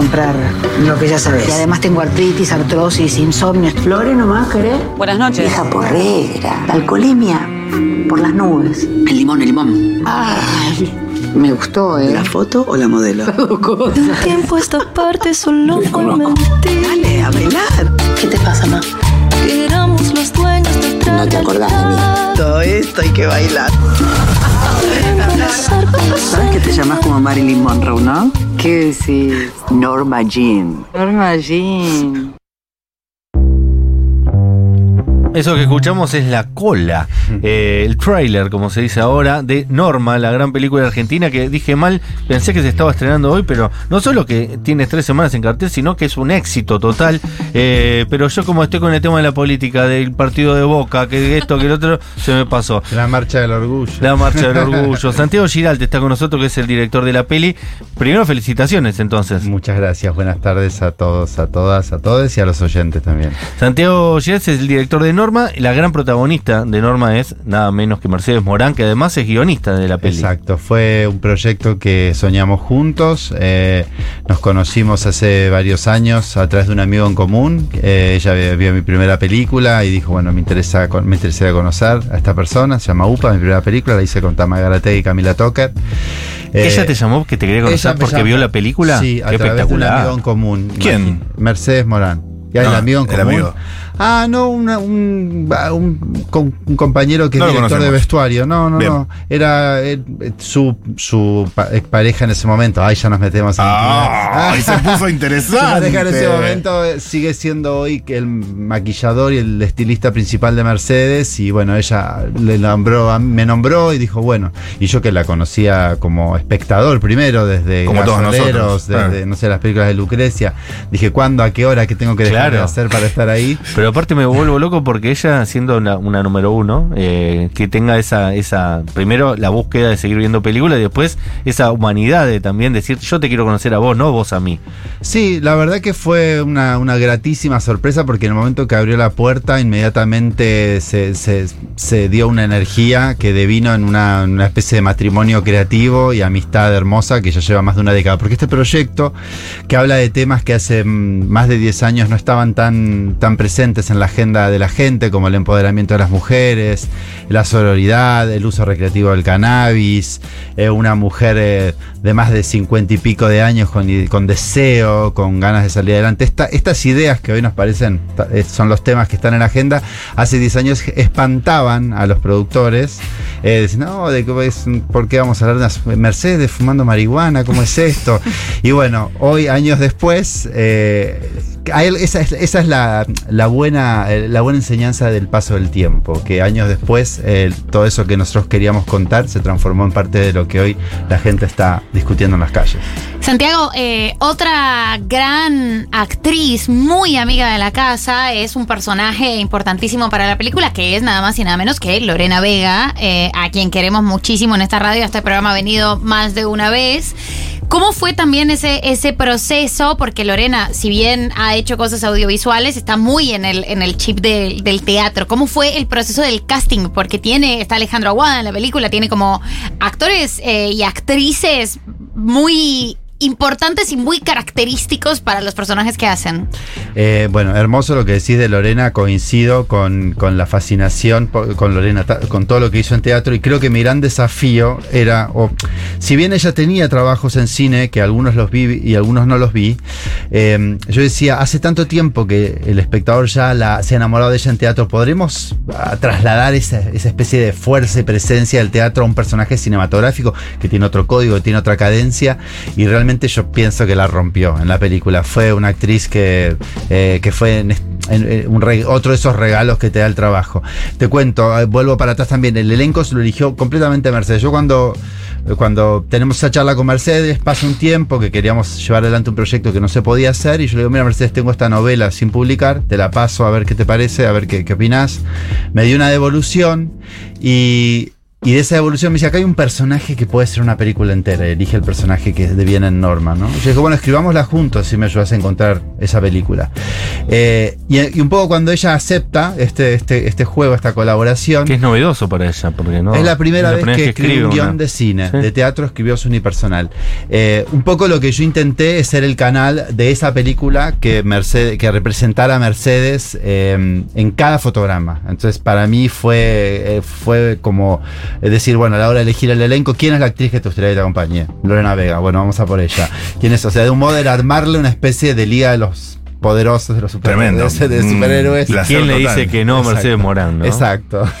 comprar lo que ya sabes. Y además tengo artritis, artrosis, insomnio. Flore nomás, ¿querés? Buenas noches. Vieja porrera. La alcoholemia por las nubes. El limón, el limón. Ay, me gustó, ¿eh? ¿La foto o la modelo? El tiempo esta parte solo fue mentir. Dale, a bailar. ¿Qué te pasa, ma? Que éramos los dueños de No te acordás de mí. Todo esto hay que bailar. ¿Sabes ¿Sabes que te llamas como Marilyn Monroe, no? ¿Qué decís? Norma Jean. Norma Jean. Eso que escuchamos es La Cola, eh, el trailer, como se dice ahora, de Norma, la gran película argentina que dije mal, pensé que se estaba estrenando hoy, pero no solo que tiene tres semanas en cartel, sino que es un éxito total. Eh, pero yo como estoy con el tema de la política, del partido de Boca, que esto, que el otro, se me pasó. La marcha del orgullo. La marcha del orgullo. Santiago Giralt está con nosotros, que es el director de la peli. Primero, felicitaciones entonces. Muchas gracias, buenas tardes a todos, a todas, a todos y a los oyentes también. Santiago Giralt es el director de Norma. La gran protagonista de Norma es nada menos que Mercedes Morán, que además es guionista de la peli. Exacto, fue un proyecto que soñamos juntos, eh, nos conocimos hace varios años a través de un amigo en común, eh, ella vio, mi primera película y dijo, bueno, me interesa con- me interesaría conocer a esta persona, se llama UPA, mi primera película, la hice con Tama Garate y Camila Toker. Eh, ¿Ella te llamó que te quería conocer porque vio la película? Sí, a Qué través de un amigo en espectacular. común. ¿Quién? Mercedes Morán. ¿Y el No, amigo en el común? amigo. Ah, no, una- un, un- con- un compañero que es No lo director de vestuario. No, no, Bien. no. Era eh, su, su pa- pareja en ese momento. Ay, ya nos metemos en Ah, y se puso Su interesante. pareja en ese momento eh, sigue siendo hoy que el maquillador y el estilista principal de Mercedes. Y bueno, ella le nombró, me nombró y dijo, bueno, y yo que la conocía como espectador primero, desde Como todos nosotros. desde, no sé, las películas de Lucrecia. Dije, ¿cuándo, a qué hora, qué tengo que dejar Claro. de hacer para estar ahí? Pero aparte me vuelvo loco porque ella, siendo una, número uno, eh, que tenga esa, esa, primero la búsqueda de seguir viendo películas y después esa humanidad de también decir, yo te quiero conocer a vos, no vos a mí. Sí, la verdad que fue una, una gratísima sorpresa porque en el momento que abrió la puerta inmediatamente se, se- se dio una energía que devino en una, una especie de matrimonio creativo y amistad hermosa que ya lleva más de una década. Porque este proyecto que habla de temas que hace mm, más de 10 años no estaban tan, tan presentes en la agenda de la gente como el empoderamiento de las mujeres, la sororidad, el uso recreativo del cannabis, eh, una mujer eh, de más de 50 y pico de años con, con deseo, con ganas de salir adelante. Esta- estas ideas que hoy nos parecen, eh, son los temas que están en la agenda, hace 10 años espantaban a los productores. Eh, no, de, qué ¿por qué vamos a hablar de Mercedes fumando marihuana? ¿Cómo es esto? y bueno, hoy, años después, esa es la, la buena, eh, la buena enseñanza del paso del tiempo, que años después eh, todo eso que nosotros queríamos contar se transformó en parte de lo que hoy la gente está discutiendo en las calles. Santiago, eh, otra gran actriz, muy amiga de la casa, es un personaje importantísimo para la película, que es nada más y nada menos que Lorena Vega, a quien queremos muchísimo en esta radio. Este programa ha venido más de una vez. ¿Cómo fue también ese, ese proceso? Porque Lorena, si bien ha hecho cosas audiovisuales, está muy en el, en el chip del, del teatro. ¿Cómo fue el proceso del casting? Porque tiene, está Alejandro Aguada en la película, tiene como actores eh, y actrices muy importantes y muy característicos para los personajes que hacen. Eh, bueno, hermoso lo que decís de Lorena, coincido con, con la fascinación po- con Lorena, con todo lo que hizo en teatro y creo que mi gran desafío era, o, si bien ella tenía trabajos en cine, que algunos los vi y algunos no los vi, eh, yo decía, hace tanto tiempo que el espectador ya se ha enamorado de ella en teatro, ¿podremos ah, trasladar esa, esa especie de fuerza y presencia del teatro a un personaje cinematográfico que tiene otro código, que tiene otra cadencia? Y realmente yo pienso que la rompió en la película. Fue una actriz que, eh, que fue reg- otro de esos regalos que te da el trabajo. Te cuento, eh, vuelvo para atrás también, el elenco se lo eligió completamente Mercedes. Yo cuando, eh, cuando tenemos esa charla con Mercedes, pasa un tiempo que queríamos llevar adelante un proyecto que no se podía hacer y yo le digo, mira Mercedes, tengo esta novela sin publicar, te la paso a ver qué te parece, a ver qué, qué opinás. Me dio una devolución y... Y de esa evolución me decía, acá hay un personaje que puede ser una película entera. Elige el personaje que deviene en Norma, ¿no? Yo dije, bueno, escribámosla juntos si me ayudas a encontrar esa película. Eh, y, y un poco cuando ella acepta este, este, este juego, esta colaboración. Que es novedoso para ella, porque no. Es la primera vez que, escribe un guion una- de cine, Sí. de teatro, escribió su unipersonal. Eh, un poco lo que yo intenté es ser el canal de esa película que, Mercedes, que representara a Mercedes eh, en cada fotograma. Entonces, para mí fue, eh, fue como eh, decir, bueno, a la hora de elegir el elenco, ¿quién es la actriz que te gustaría que te acompañe? Lorena Vega, bueno, vamos a por ella. ¿Quién es? O sea, de un modo era armarle una especie de liga de los poderosos, de los super- Tremendo. de, de Mm, superhéroes. placer ¿Quién le dice que no a Mercedes Exacto. Morán? ¿no? Exacto.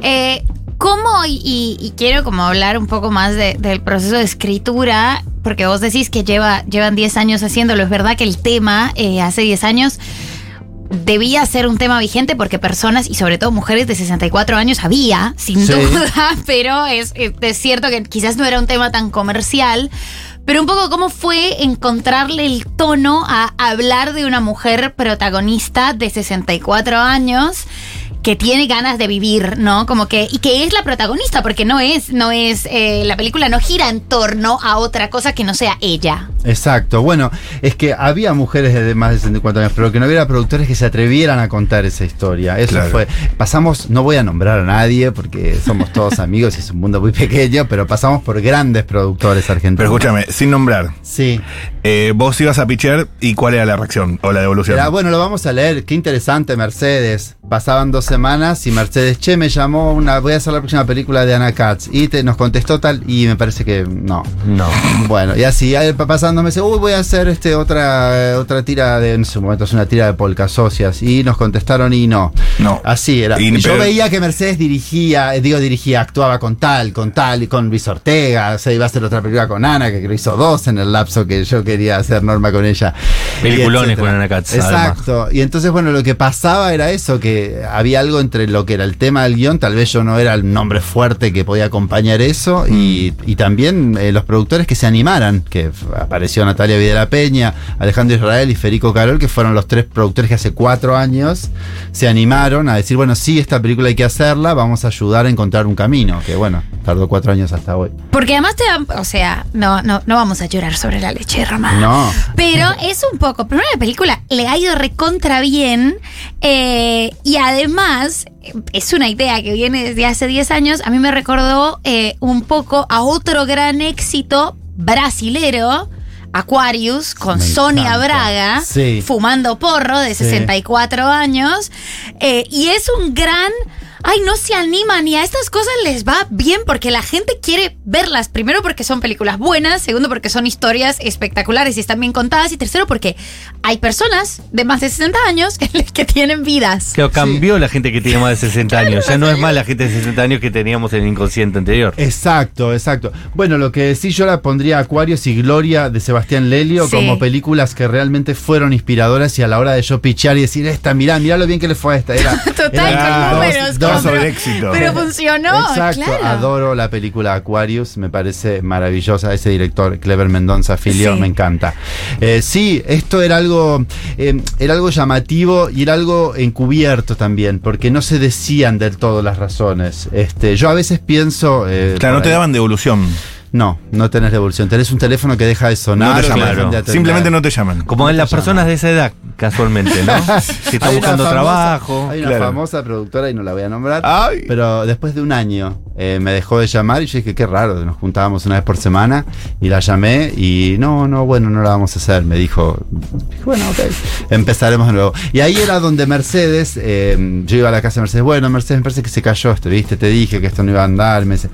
Eh, ¿Cómo? Y, y- y quiero como hablar un poco más de- del proceso de escritura, porque vos decís que lleva, llevan 10 años haciéndolo. Es verdad que el tema eh, hace 10 años debía ser un tema vigente porque personas y sobre todo mujeres de 64 años había, sin Sí. duda, pero es, es cierto que quizás no era un tema tan comercial. Pero un poco cómo fue encontrarle el tono a hablar de una mujer protagonista de 64 años que tiene ganas de vivir, ¿no? Como que y que es la protagonista porque no es no es eh, la película no gira en torno a otra cosa que no sea ella. Exacto. Bueno, es que había mujeres de más de 64 años, pero que no hubiera productores que se atrevieran a contar esa historia. Eso Claro. fue. Pasamos, no voy a nombrar a nadie porque somos todos amigos y es un mundo muy pequeño, pero pasamos por grandes productores argentinos. Pero escúchame, sin nombrar, Sí. eh, vos ibas a pichear y cuál era la reacción o la devolución. Era, bueno, lo vamos a leer. Qué interesante, Mercedes. Pasaban dos semanas y Mercedes, che, me llamó una. Voy a hacer la próxima película de Ana Katz. Y te, nos contestó tal. Y me parece que no. No. Bueno, y así, ahí pa- pasando me dice, uy, voy a hacer este otra, eh, otra tira de, en su momento es una tira de polcas socias. Y nos contestaron y no. No. Así era. Y- yo veía que Mercedes dirigía, eh, digo, dirigía, actuaba con tal, con tal y con Luis Ortega. O sea, iba a hacer otra película con Ana, que creo hizo dos en el lapso que yo quería hacer norma con ella. Peliculones con Ana Katz, Exacto. Y entonces, bueno, lo que pasaba era eso, que había algo entre lo que era el tema del guion, tal vez yo no era el nombre fuerte que podía acompañar eso, y, y también eh, los productores que se animaran, que apareció Natalia Videla Peña, Alejandro Israel y Federico Carol, que fueron los tres productores que hace cuatro años se animaron a decir, bueno, sí, esta película hay que hacerla, vamos a ayudar a encontrar un camino, que bueno, tardó cuatro años hasta hoy. Porque además te dan, o sea, no no no vamos a llorar sobre la leche Román. No. Pero es un poco, primero la película le ha ido recontra bien eh, y además eh, es una idea que viene desde hace 10 años. A mí me recordó eh, un poco a otro gran éxito brasilero. Aquarius con Me Sonia encanta. Braga Sí. fumando porro de Sí. 64 años eh, y es un gran ay no se animan y a estas cosas les va bien porque la gente quiere verlas primero porque son películas buenas segundo porque son historias espectaculares y están bien contadas y tercero porque hay personas de más de 60 años que tienen vidas Que cambió la gente que tiene más de 60 años. Ya no es más la gente de 60 años que teníamos en el inconsciente anterior. Exacto, exacto. Bueno, lo que sí yo la pondría Acuarios y Gloria de Sebastián Lelio Sí. como películas que realmente fueron inspiradoras y a la hora de yo pichear y decir, esta, mirá, mirá lo bien que le fue a esta. Era, Total, eran con dos- números, dos- como, sobre pero- éxito. Pero funcionó, Exacto, claro. adoro la película Aquarius, me parece maravillosa. Ese director, Clever Mendoza Filio, Sí. me encanta. Eh, sí, esto era algo, eh, era algo llamativo y era algo encubierto también, porque no se decían del todo las razones. Este, yo a veces pienso. eh, Claro, no te daban devolución. No, no tenés devolución. Tenés un teléfono que deja de sonar. No te llaman. atender. Simplemente no te llaman. Como en las personas de esa edad, casualmente, ¿no? Si están una buscando famosa- trabajo. Hay una claro. famosa productora y no la voy a nombrar. Ay. Pero después de un año eh, me dejó de llamar y yo dije, qué raro, nos juntábamos una vez por semana y la llamé y no, no, bueno, no la vamos a hacer. Me dijo, bueno, ok, empezaremos de nuevo. Y ahí era donde Mercedes, eh, yo iba a la casa de Mercedes, bueno, Mercedes, me parece que se cayó esto, ¿viste? Te dije que esto no iba a andar. Me dice,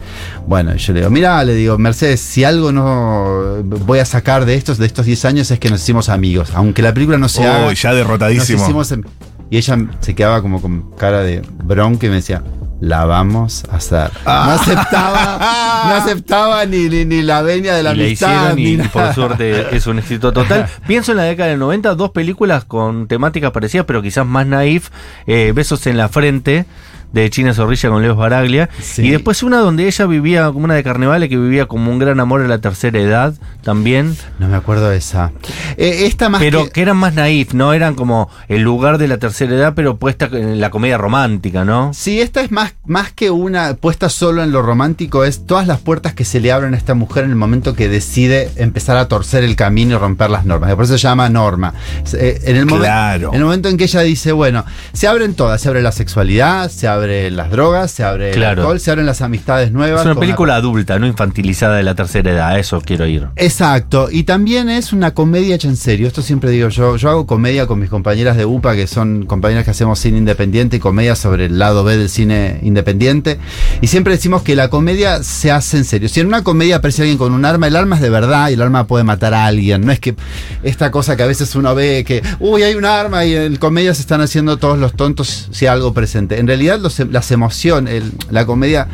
bueno, y yo le digo, mira, le digo, Mercedes, si algo no voy a sacar de estos, de estos 10 años es que nos hicimos amigos. Aunque la película no se haga, Uy, ya nos derrotadísimo. hicimos em- y ella se quedaba como con cara de bronca y me decía, la vamos a hacer. Ah. No aceptaba, no aceptaba ni, ni, ni la venia de la y la amistad. hicieron y, por suerte es un éxito total. Pienso en la década del 90, dos películas con temáticas parecidas, pero quizás más naif. eh, Besos en la frente de China Zorrilla con Leo Baraglia. Sí. Y después una donde ella vivía, como una de Carnevale, que vivía como un gran amor a la tercera edad también. No me acuerdo de esa. Eh, esta más Pero que- que eran más naif, ¿no? Eran como el lugar de la tercera edad, pero puesta en la comedia romántica, ¿no? Sí, esta es más, más que una puesta solo en lo romántico, es todas las puertas que se le abren a esta mujer en el momento que decide empezar a torcer el camino y romper las normas. Por eso se llama norma. Eh, En el, Claro. en el momento en que ella dice, bueno, se abren todas, se abre la sexualidad, se abre las drogas, se abre Claro. el alcohol, se abren las amistades nuevas. Es una película adulta, no infantilizada de la tercera edad, a eso quiero ir. Exacto, y también es una comedia hecha en serio. Esto siempre digo yo. Yo hago comedia con mis compañeras de UPA, que son compañeras que hacemos cine independiente y comedia sobre el lado B del cine independiente. Y siempre decimos que la comedia se hace en serio. Si en una comedia aparece alguien con un arma, el arma es de verdad y el arma puede matar a alguien. No es que esta cosa que a veces uno ve que, uy, hay un arma y en comedia se están haciendo todos los tontos si hay algo presente. En realidad, los- las emociones, el- la comedia,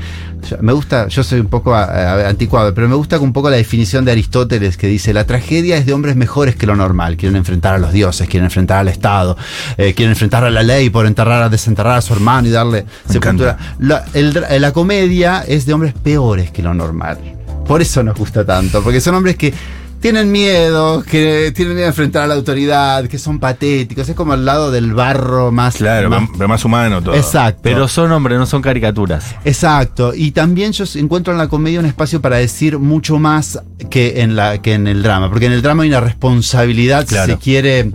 me gusta, yo soy un poco a- a- anticuado, pero me gusta un poco la definición de Aristóteles que dice, la tragedia es de hombres mejores que lo normal, quieren enfrentar a los dioses, quieren enfrentar al Estado, eh, quieren enfrentar a la ley por enterrar, a desenterrar a su hermano y darle sepultura. La, el dra- la comedia es de hombres peores que lo normal. Por eso nos gusta tanto, porque son hombres que tienen miedo, que tienen miedo a enfrentar a la autoridad, que son patéticos, es como al lado del barro más... Claro, más- pero más humano todo. Exacto. Pero son hombres, no son caricaturas. Exacto, y también yo encuentro en la comedia un espacio para decir mucho más que en, la, que en el drama, porque en el drama hay una responsabilidad, Claro. si se quiere,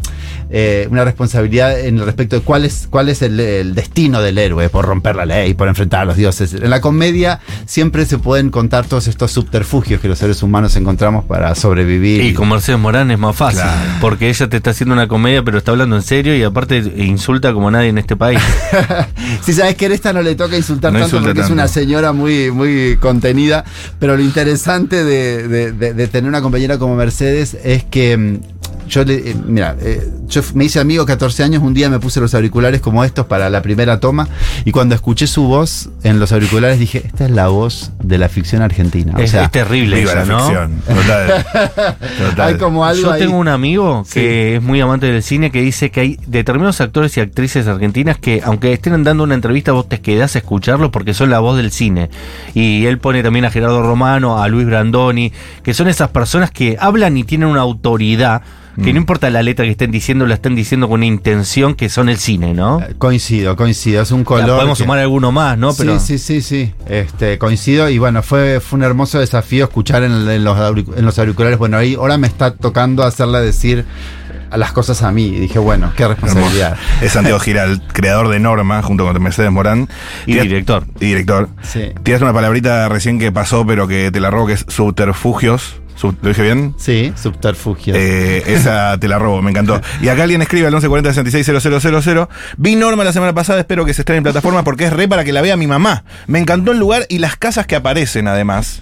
eh, una responsabilidad en el respecto de cuál es, cuál es el, el destino del héroe por romper la ley, por enfrentar a los dioses. En la comedia siempre se pueden contar todos estos subterfugios que los seres humanos encontramos para sobrevivir. Y con Mercedes Morán es más fácil, Claro. porque ella te está haciendo una comedia, pero está hablando en serio y aparte insulta como nadie en este país. Si sabes que en esta no le toca insultar No tanto insulta porque es una señora muy, muy contenida, pero lo interesante de, de- de- de tener una compañera como Mercedes es que mm, yo le, eh, mira, eh, yo me hice amigo 14 años, un día me puse los auriculares como estos para la primera toma y cuando escuché su voz en los auriculares dije, esta es la voz de la ficción argentina. es, o sea, es terrible la ¿no? ficción. Total. Total. hay como algo Yo ahí. tengo un amigo Sí. que es muy amante del cine que dice que hay determinados actores y actrices argentinas que aunque estén dando una entrevista vos te quedás a escucharlos porque son la voz del cine. Y él pone también a Gerardo Romano, a Luis Brandoni, que son esas personas que hablan y tienen una autoridad que no importa la letra que estén diciendo, la están diciendo con una intención que son el cine, ¿no? Eh, Coincido, coincido, es un Ya, color. podemos que- sumar alguno más, ¿no? Pero Sí, sí, sí, sí. Este, coincido y bueno, fue, fue un hermoso desafío escuchar en, en los, en los auriculares. Bueno, ahí ahora me está tocando hacerle decir a las cosas a mí. Y dije, bueno, qué responsabilidad. Hermoso. Es Santiago Giral, creador de Norma, junto con Mercedes Morán. Y Tira- director. Y director. Sí. Tiraste una palabrita recién que pasó, pero que te la robo, que es subterfugios. ¿Lo dije bien? Sí, subterfugio. Eh, esa te la robo, me encantó. Y acá alguien escribe al 1140 66 Vi Norma la semana pasada, espero que se estrene en plataforma porque es re para que la vea mi mamá. Me encantó el lugar y las casas que aparecen además.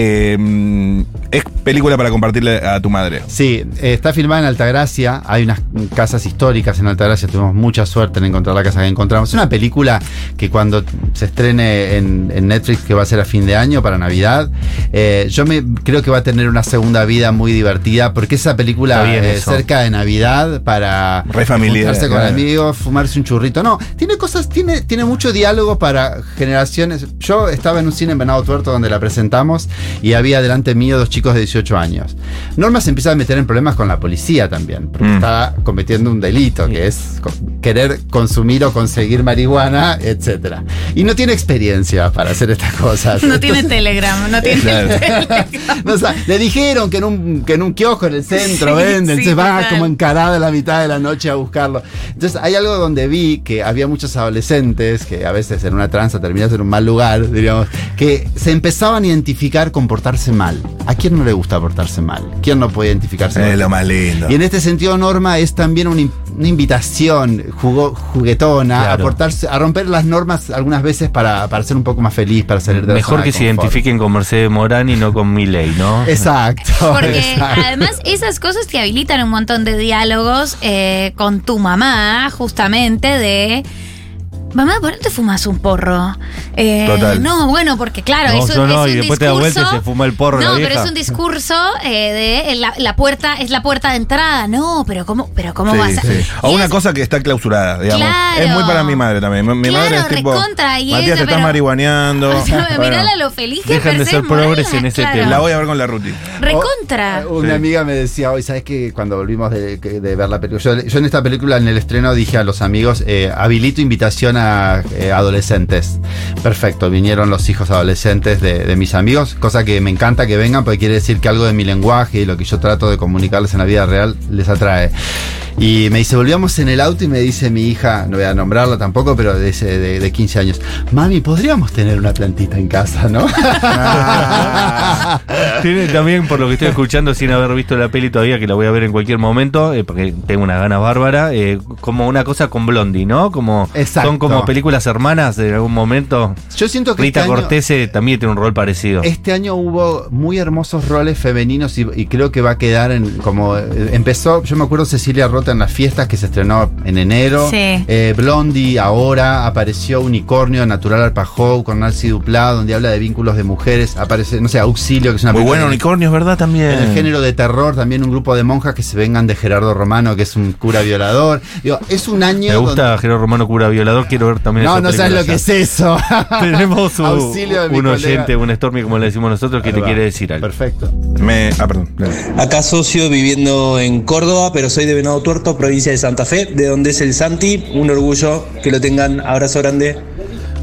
Eh, es película para compartirle a tu madre. Sí, eh, está filmada en Altagracia. Hay unas casas históricas en Altagracia. Tuvimos mucha suerte en encontrar la casa que encontramos. Es una película que cuando se estrene en, en Netflix, que va a ser a fin de año, para Navidad, eh, yo me creo que va a tener una segunda vida muy divertida. Porque esa película eh, cerca de Navidad para juntarse con claro. amigos, fumarse un churrito. No, tiene cosas, tiene, tiene mucho diálogo para generaciones. Yo estaba en un cine en Venado Tuerto donde la presentamos y había delante mío dos chicos de 18 años. Norma se empieza a meter en problemas con la policía también, porque Mm. está cometiendo un delito, que es querer consumir o conseguir marihuana, etcétera. Y no tiene experiencia para hacer estas cosas. No tiene Telegram, no tiene Claro. Telegram. No, o sea, le dijeron que en un, que en un kiosco en el centro Sí, venden, sí, se va total. como encarada a la mitad de la noche a buscarlo. Entonces hay algo donde vi que había muchos adolescentes, que a veces en una tranza terminas en un mal lugar, diríamos, que se empezaban a identificar con portarse mal. ¿A quién no le gusta portarse mal? ¿Quién no puede identificarse Es mal? lo más lindo. Y en este sentido, Norma es también una, in- una invitación jugo- juguetona a, Claro. portarse, a romper las normas algunas veces para, para ser un poco más feliz, para salir de la Mejor que de se identifiquen con Mercedes Morán y no con Milei, ¿no? Exacto. Porque exacto. además esas cosas te habilitan un montón de diálogos eh, con tu mamá, justamente de Mamá, ¿por qué te fumas un porro? Eh, Total. No, bueno, porque claro, No, eso yo no, es y un después te da vuelta y discurso- se fuma el porro No, la pero es un discurso eh, de eh, la, la puerta, es la puerta de entrada. No, pero ¿cómo, pero cómo Sí, vas a.? sí. O una es- cosa que está clausurada, digamos. Claro. Es muy para mi madre también. Mi, mi Claro, madre es tipo. y Matías, te estás marihuaneando. O sea, Bueno, mirala lo feliz que Dejan de ser progres en ese claro. tema. La voy a ver con la Ruti. Recontra. O- Una Sí. amiga me decía hoy, ¿sabes qué? Cuando volvimos de, ver la película, yo, yo en esta película, en el estreno, dije a los amigos, eh, habilito invitación a eh, adolescentes. Perfecto, vinieron los hijos adolescentes de, de mis amigos, cosa que me encanta que vengan porque quiere decir que algo de mi lenguaje y lo que yo trato de comunicarles en la vida real les atrae. Y me dice, volvíamos en el auto y me dice mi hija, no voy a nombrarla tampoco, pero de, de, de 15 años, mami, podríamos tener una plantita en casa, ¿no? Tiene también, por lo que estoy escuchando, sin haber visto la peli todavía, que la voy a ver en cualquier momento, eh, porque tengo una gana bárbara, eh, como una cosa con Blondie, ¿no? Como Exacto. son como películas hermanas en algún momento. Yo siento que Rita este año- Cortese también tiene un rol parecido. Este año hubo muy hermosos roles femeninos y, y creo que va a quedar en como eh, empezó, yo me acuerdo Cecilia Rota en las fiestas que se estrenó en enero, Sí. Eh, Blondie ahora apareció Unicornio, Natural Arpajow con Nancy Duplá, donde habla de vínculos de mujeres, aparece, no sé, Auxilio, que es una Muy bueno, unicornios, ¿verdad? También. en el género de terror, también un grupo de monjas que se vengan de Gerardo Romano, que es un cura violador. Digo, es un año. Me gusta donde- Gerardo Romano Cura Violador, quiero ver también No, esa no sabes lo que es eso. Tenemos un, Auxilio de mi un oyente, un Stormy, como le decimos nosotros, que te quiere decir algo. Perfecto. Me, ah, perdón. Acá socio viviendo en Córdoba, pero soy de Venado Tuerto, provincia de Santa Fe, de donde es el Santi. Un orgullo que lo tengan. Abrazo grande.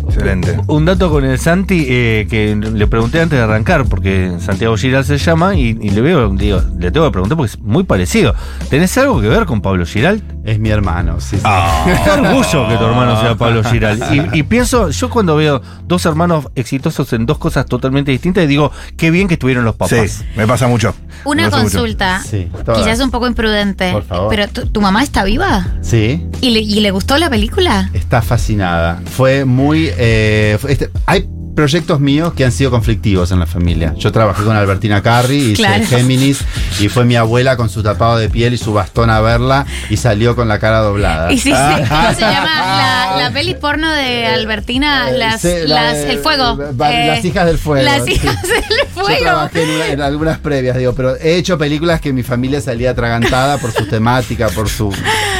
Excelente. Un dato con el Santi eh, que le pregunté antes de arrancar, porque Santiago Giral se llama, y, y le veo, digo, le tengo que preguntar porque es muy parecido. ¿Tenés algo que ver con Pablo Giral? Es mi hermano, sí. sí. Qué orgullo que tu hermano sea Pablo Giral. Y, y pienso, yo cuando veo dos hermanos exitosos en dos cosas totalmente distintas, digo, qué bien que estuvieron los papás. Sí, me pasa mucho. Una mucho. consulta. Sí. Quizás un poco imprudente. Por favor. Pero ¿tu, mamá está viva? Sí. ¿Y le, y le gustó la película? Está fascinada. Fue muy. eh, este- hay proyectos míos que han sido conflictivos en la familia. Yo trabajé con Albertina Carri, hice Claro. Géminis, y fue mi abuela con su tapado de piel y su bastón a verla y salió con la cara doblada. Y sí, sí. ¿Cómo se llama? La, la peli porno de Albertina, Eh, las, sí, la las, de- el fuego. Eh, las hijas del fuego. Las hijas del Yo fuego. trabajé en, una- en algunas previas, digo, pero he hecho películas que mi familia salía atragantada por su temática, por su.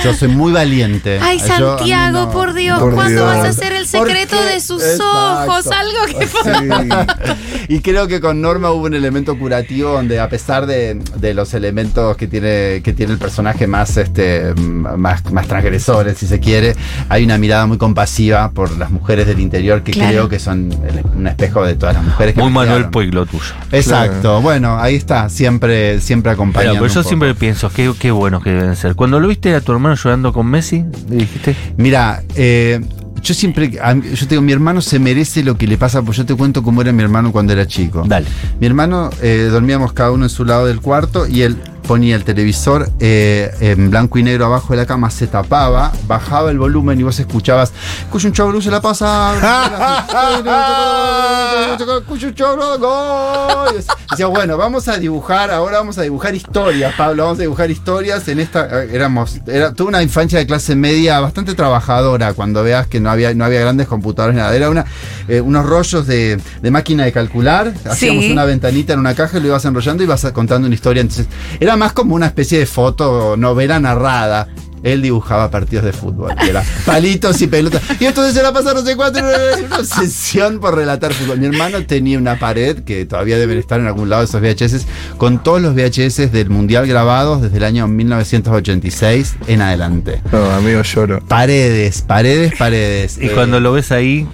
Yo soy muy valiente. Ay, Yo, Santiago, no- por Dios, Por ¿cuándo Dios. vas a hacer el secreto de sus Exacto. ojos? Algo que Sí. y creo que con Norma hubo un elemento curativo donde a pesar de, de los elementos que tiene, que tiene el personaje más, este, más, más transgresores, si se quiere, hay una mirada muy compasiva por las mujeres del interior que Claro. creo que son el- un espejo de todas las mujeres que Muy Manuel criaron. Puig lo tuyo. Exacto, bueno, ahí está, siempre, siempre Pero, acompañando. pero yo siempre pienso, qué, qué buenos que deben ser. Cuando lo viste a tu hermano llorando con Messi, le dijiste, Mira, eh, yo siempre, yo te digo, mi hermano se merece lo que le pasa, pues yo te cuento cómo era mi hermano cuando era chico. dale. Mi hermano, eh, dormíamos cada uno en su lado del cuarto y él ponía el televisor eh, en blanco y negro abajo de la cama, se tapaba, bajaba el volumen y vos escuchabas, escucha un chabro, se la pasa. Escucha un. Y Decía, bueno, vamos a dibujar, ahora vamos a dibujar historias, Pablo, vamos a dibujar historias en esta, éramos, era tuve una infancia de clase media bastante trabajadora, cuando veas que no había, no había grandes computadores, nada, era una, eh, unos rollos de, de máquina de calcular, hacíamos Sí. una ventanita en una caja y lo ibas enrollando y ibas contando una historia. Entonces, era más como una especie de foto, novela narrada. Él dibujaba partidos de fútbol, que era palitos y pelotas. Y entonces se la pasaron no sé cuatro, una obsesión por relatar fútbol. Mi hermano tenía una pared que todavía deben estar en algún lado de esos VHS, con todos los VHS del Mundial grabados desde el año 1986 en adelante. No, amigo, lloro. Paredes, paredes, paredes. Y Eh, cuando lo ves ahí,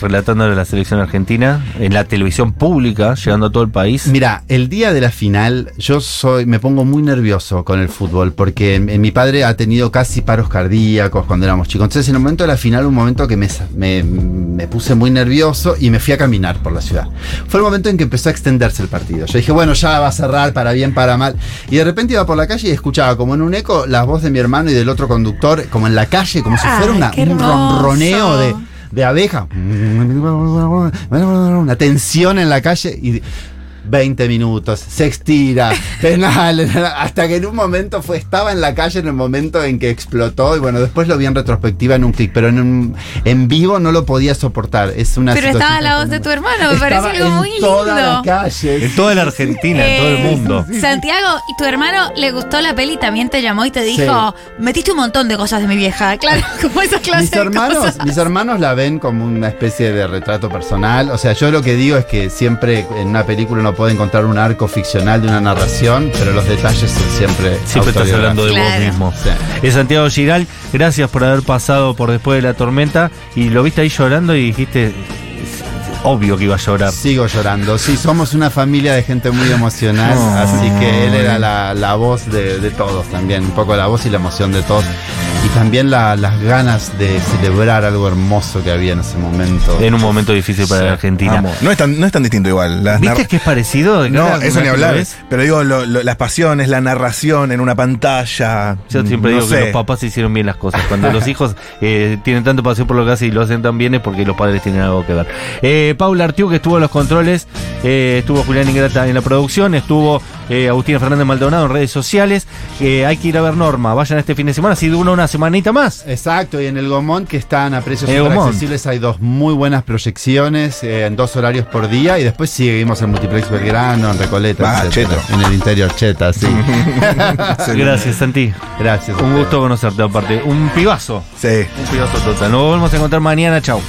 relatándole a la selección argentina, en la televisión pública, llegando a todo el país. Mira, el día de la final yo soy, me pongo muy nervioso con el fútbol porque mi padre ha tenido casi paros cardíacos cuando éramos chicos. Entonces en el momento de la final, un momento que me, me, me puse muy nervioso y me fui a caminar por la ciudad. Fue el momento en que empezó a extenderse el partido. Yo dije, bueno, ya va a cerrar para bien, para mal. Y de repente iba por la calle y escuchaba como en un eco la voz de mi hermano y del otro conductor, como en la calle, como si fuera una- un ronroneo de, de abeja. Una tensión en la calle y 20 minutos, se estira, penal, hasta que en un momento fue, estaba en la calle en el momento en que explotó y bueno, después lo vi en retrospectiva en un clic, pero en, un- en vivo no lo podía soportar. Es una Pero estaba la voz de tu hermano, me parece algo en muy toda la lindo. calle. En toda la Argentina, en todo el Eh, mundo. Santiago, ¿y tu hermano le gustó la peli? También te llamó y te dijo, metiste un montón de cosas de mi vieja. Claro, como esas clases Mis de hermanos, cosas. mis hermanos la ven como una especie de retrato personal. O sea, yo lo que digo es que siempre en una película uno puede encontrar un arco ficcional de una narración, pero los detalles son siempre. Siempre estás hablando de vos mismo. Sí. Es Santiago Giral, gracias por haber pasado por después de la tormenta y lo viste ahí llorando y dijiste, "Es- es obvio que iba a llorar. Sigo llorando. Sí, somos una familia de gente muy emocional, Oh. así que él era la, la voz de, de todos también, un poco la voz y la emoción de todos. Y también la- las ganas de celebrar algo hermoso que había en ese momento. En un momento difícil para Sí, la Argentina. No es tan, no es tan distinto igual. Las ¿Viste que es parecido? No, eso ni hablar. Pero digo, lo- lo- las pasiones, la narración en una pantalla. Yo siempre no digo que los papás hicieron bien las cosas. Cuando los hijos eh, tienen tanta pasión por lo que hacen y lo hacen tan bien es porque los padres tienen algo que ver. Eh, Paula Artiu, que estuvo en los controles, eh, estuvo Julián Ingrata en la producción, estuvo eh, Agustina Fernández Maldonado en redes sociales. Eh, hay que ir a ver Norma. Vayan este fin de semana, si dura una semanita más. Exacto, y en el Gomont, que están a precios Gomont. accesibles, hay dos muy buenas proyecciones eh, en dos horarios por día y después seguimos en Multiplex Belgrano, en Recoleta, Ah, etcétera. cheto. en el interior, cheta, sí. Gracias, Santi. Gracias. Un gusto conocerte aparte. Un pibazo. Sí. Un pibazo total. Nos volvemos a encontrar mañana. Chau.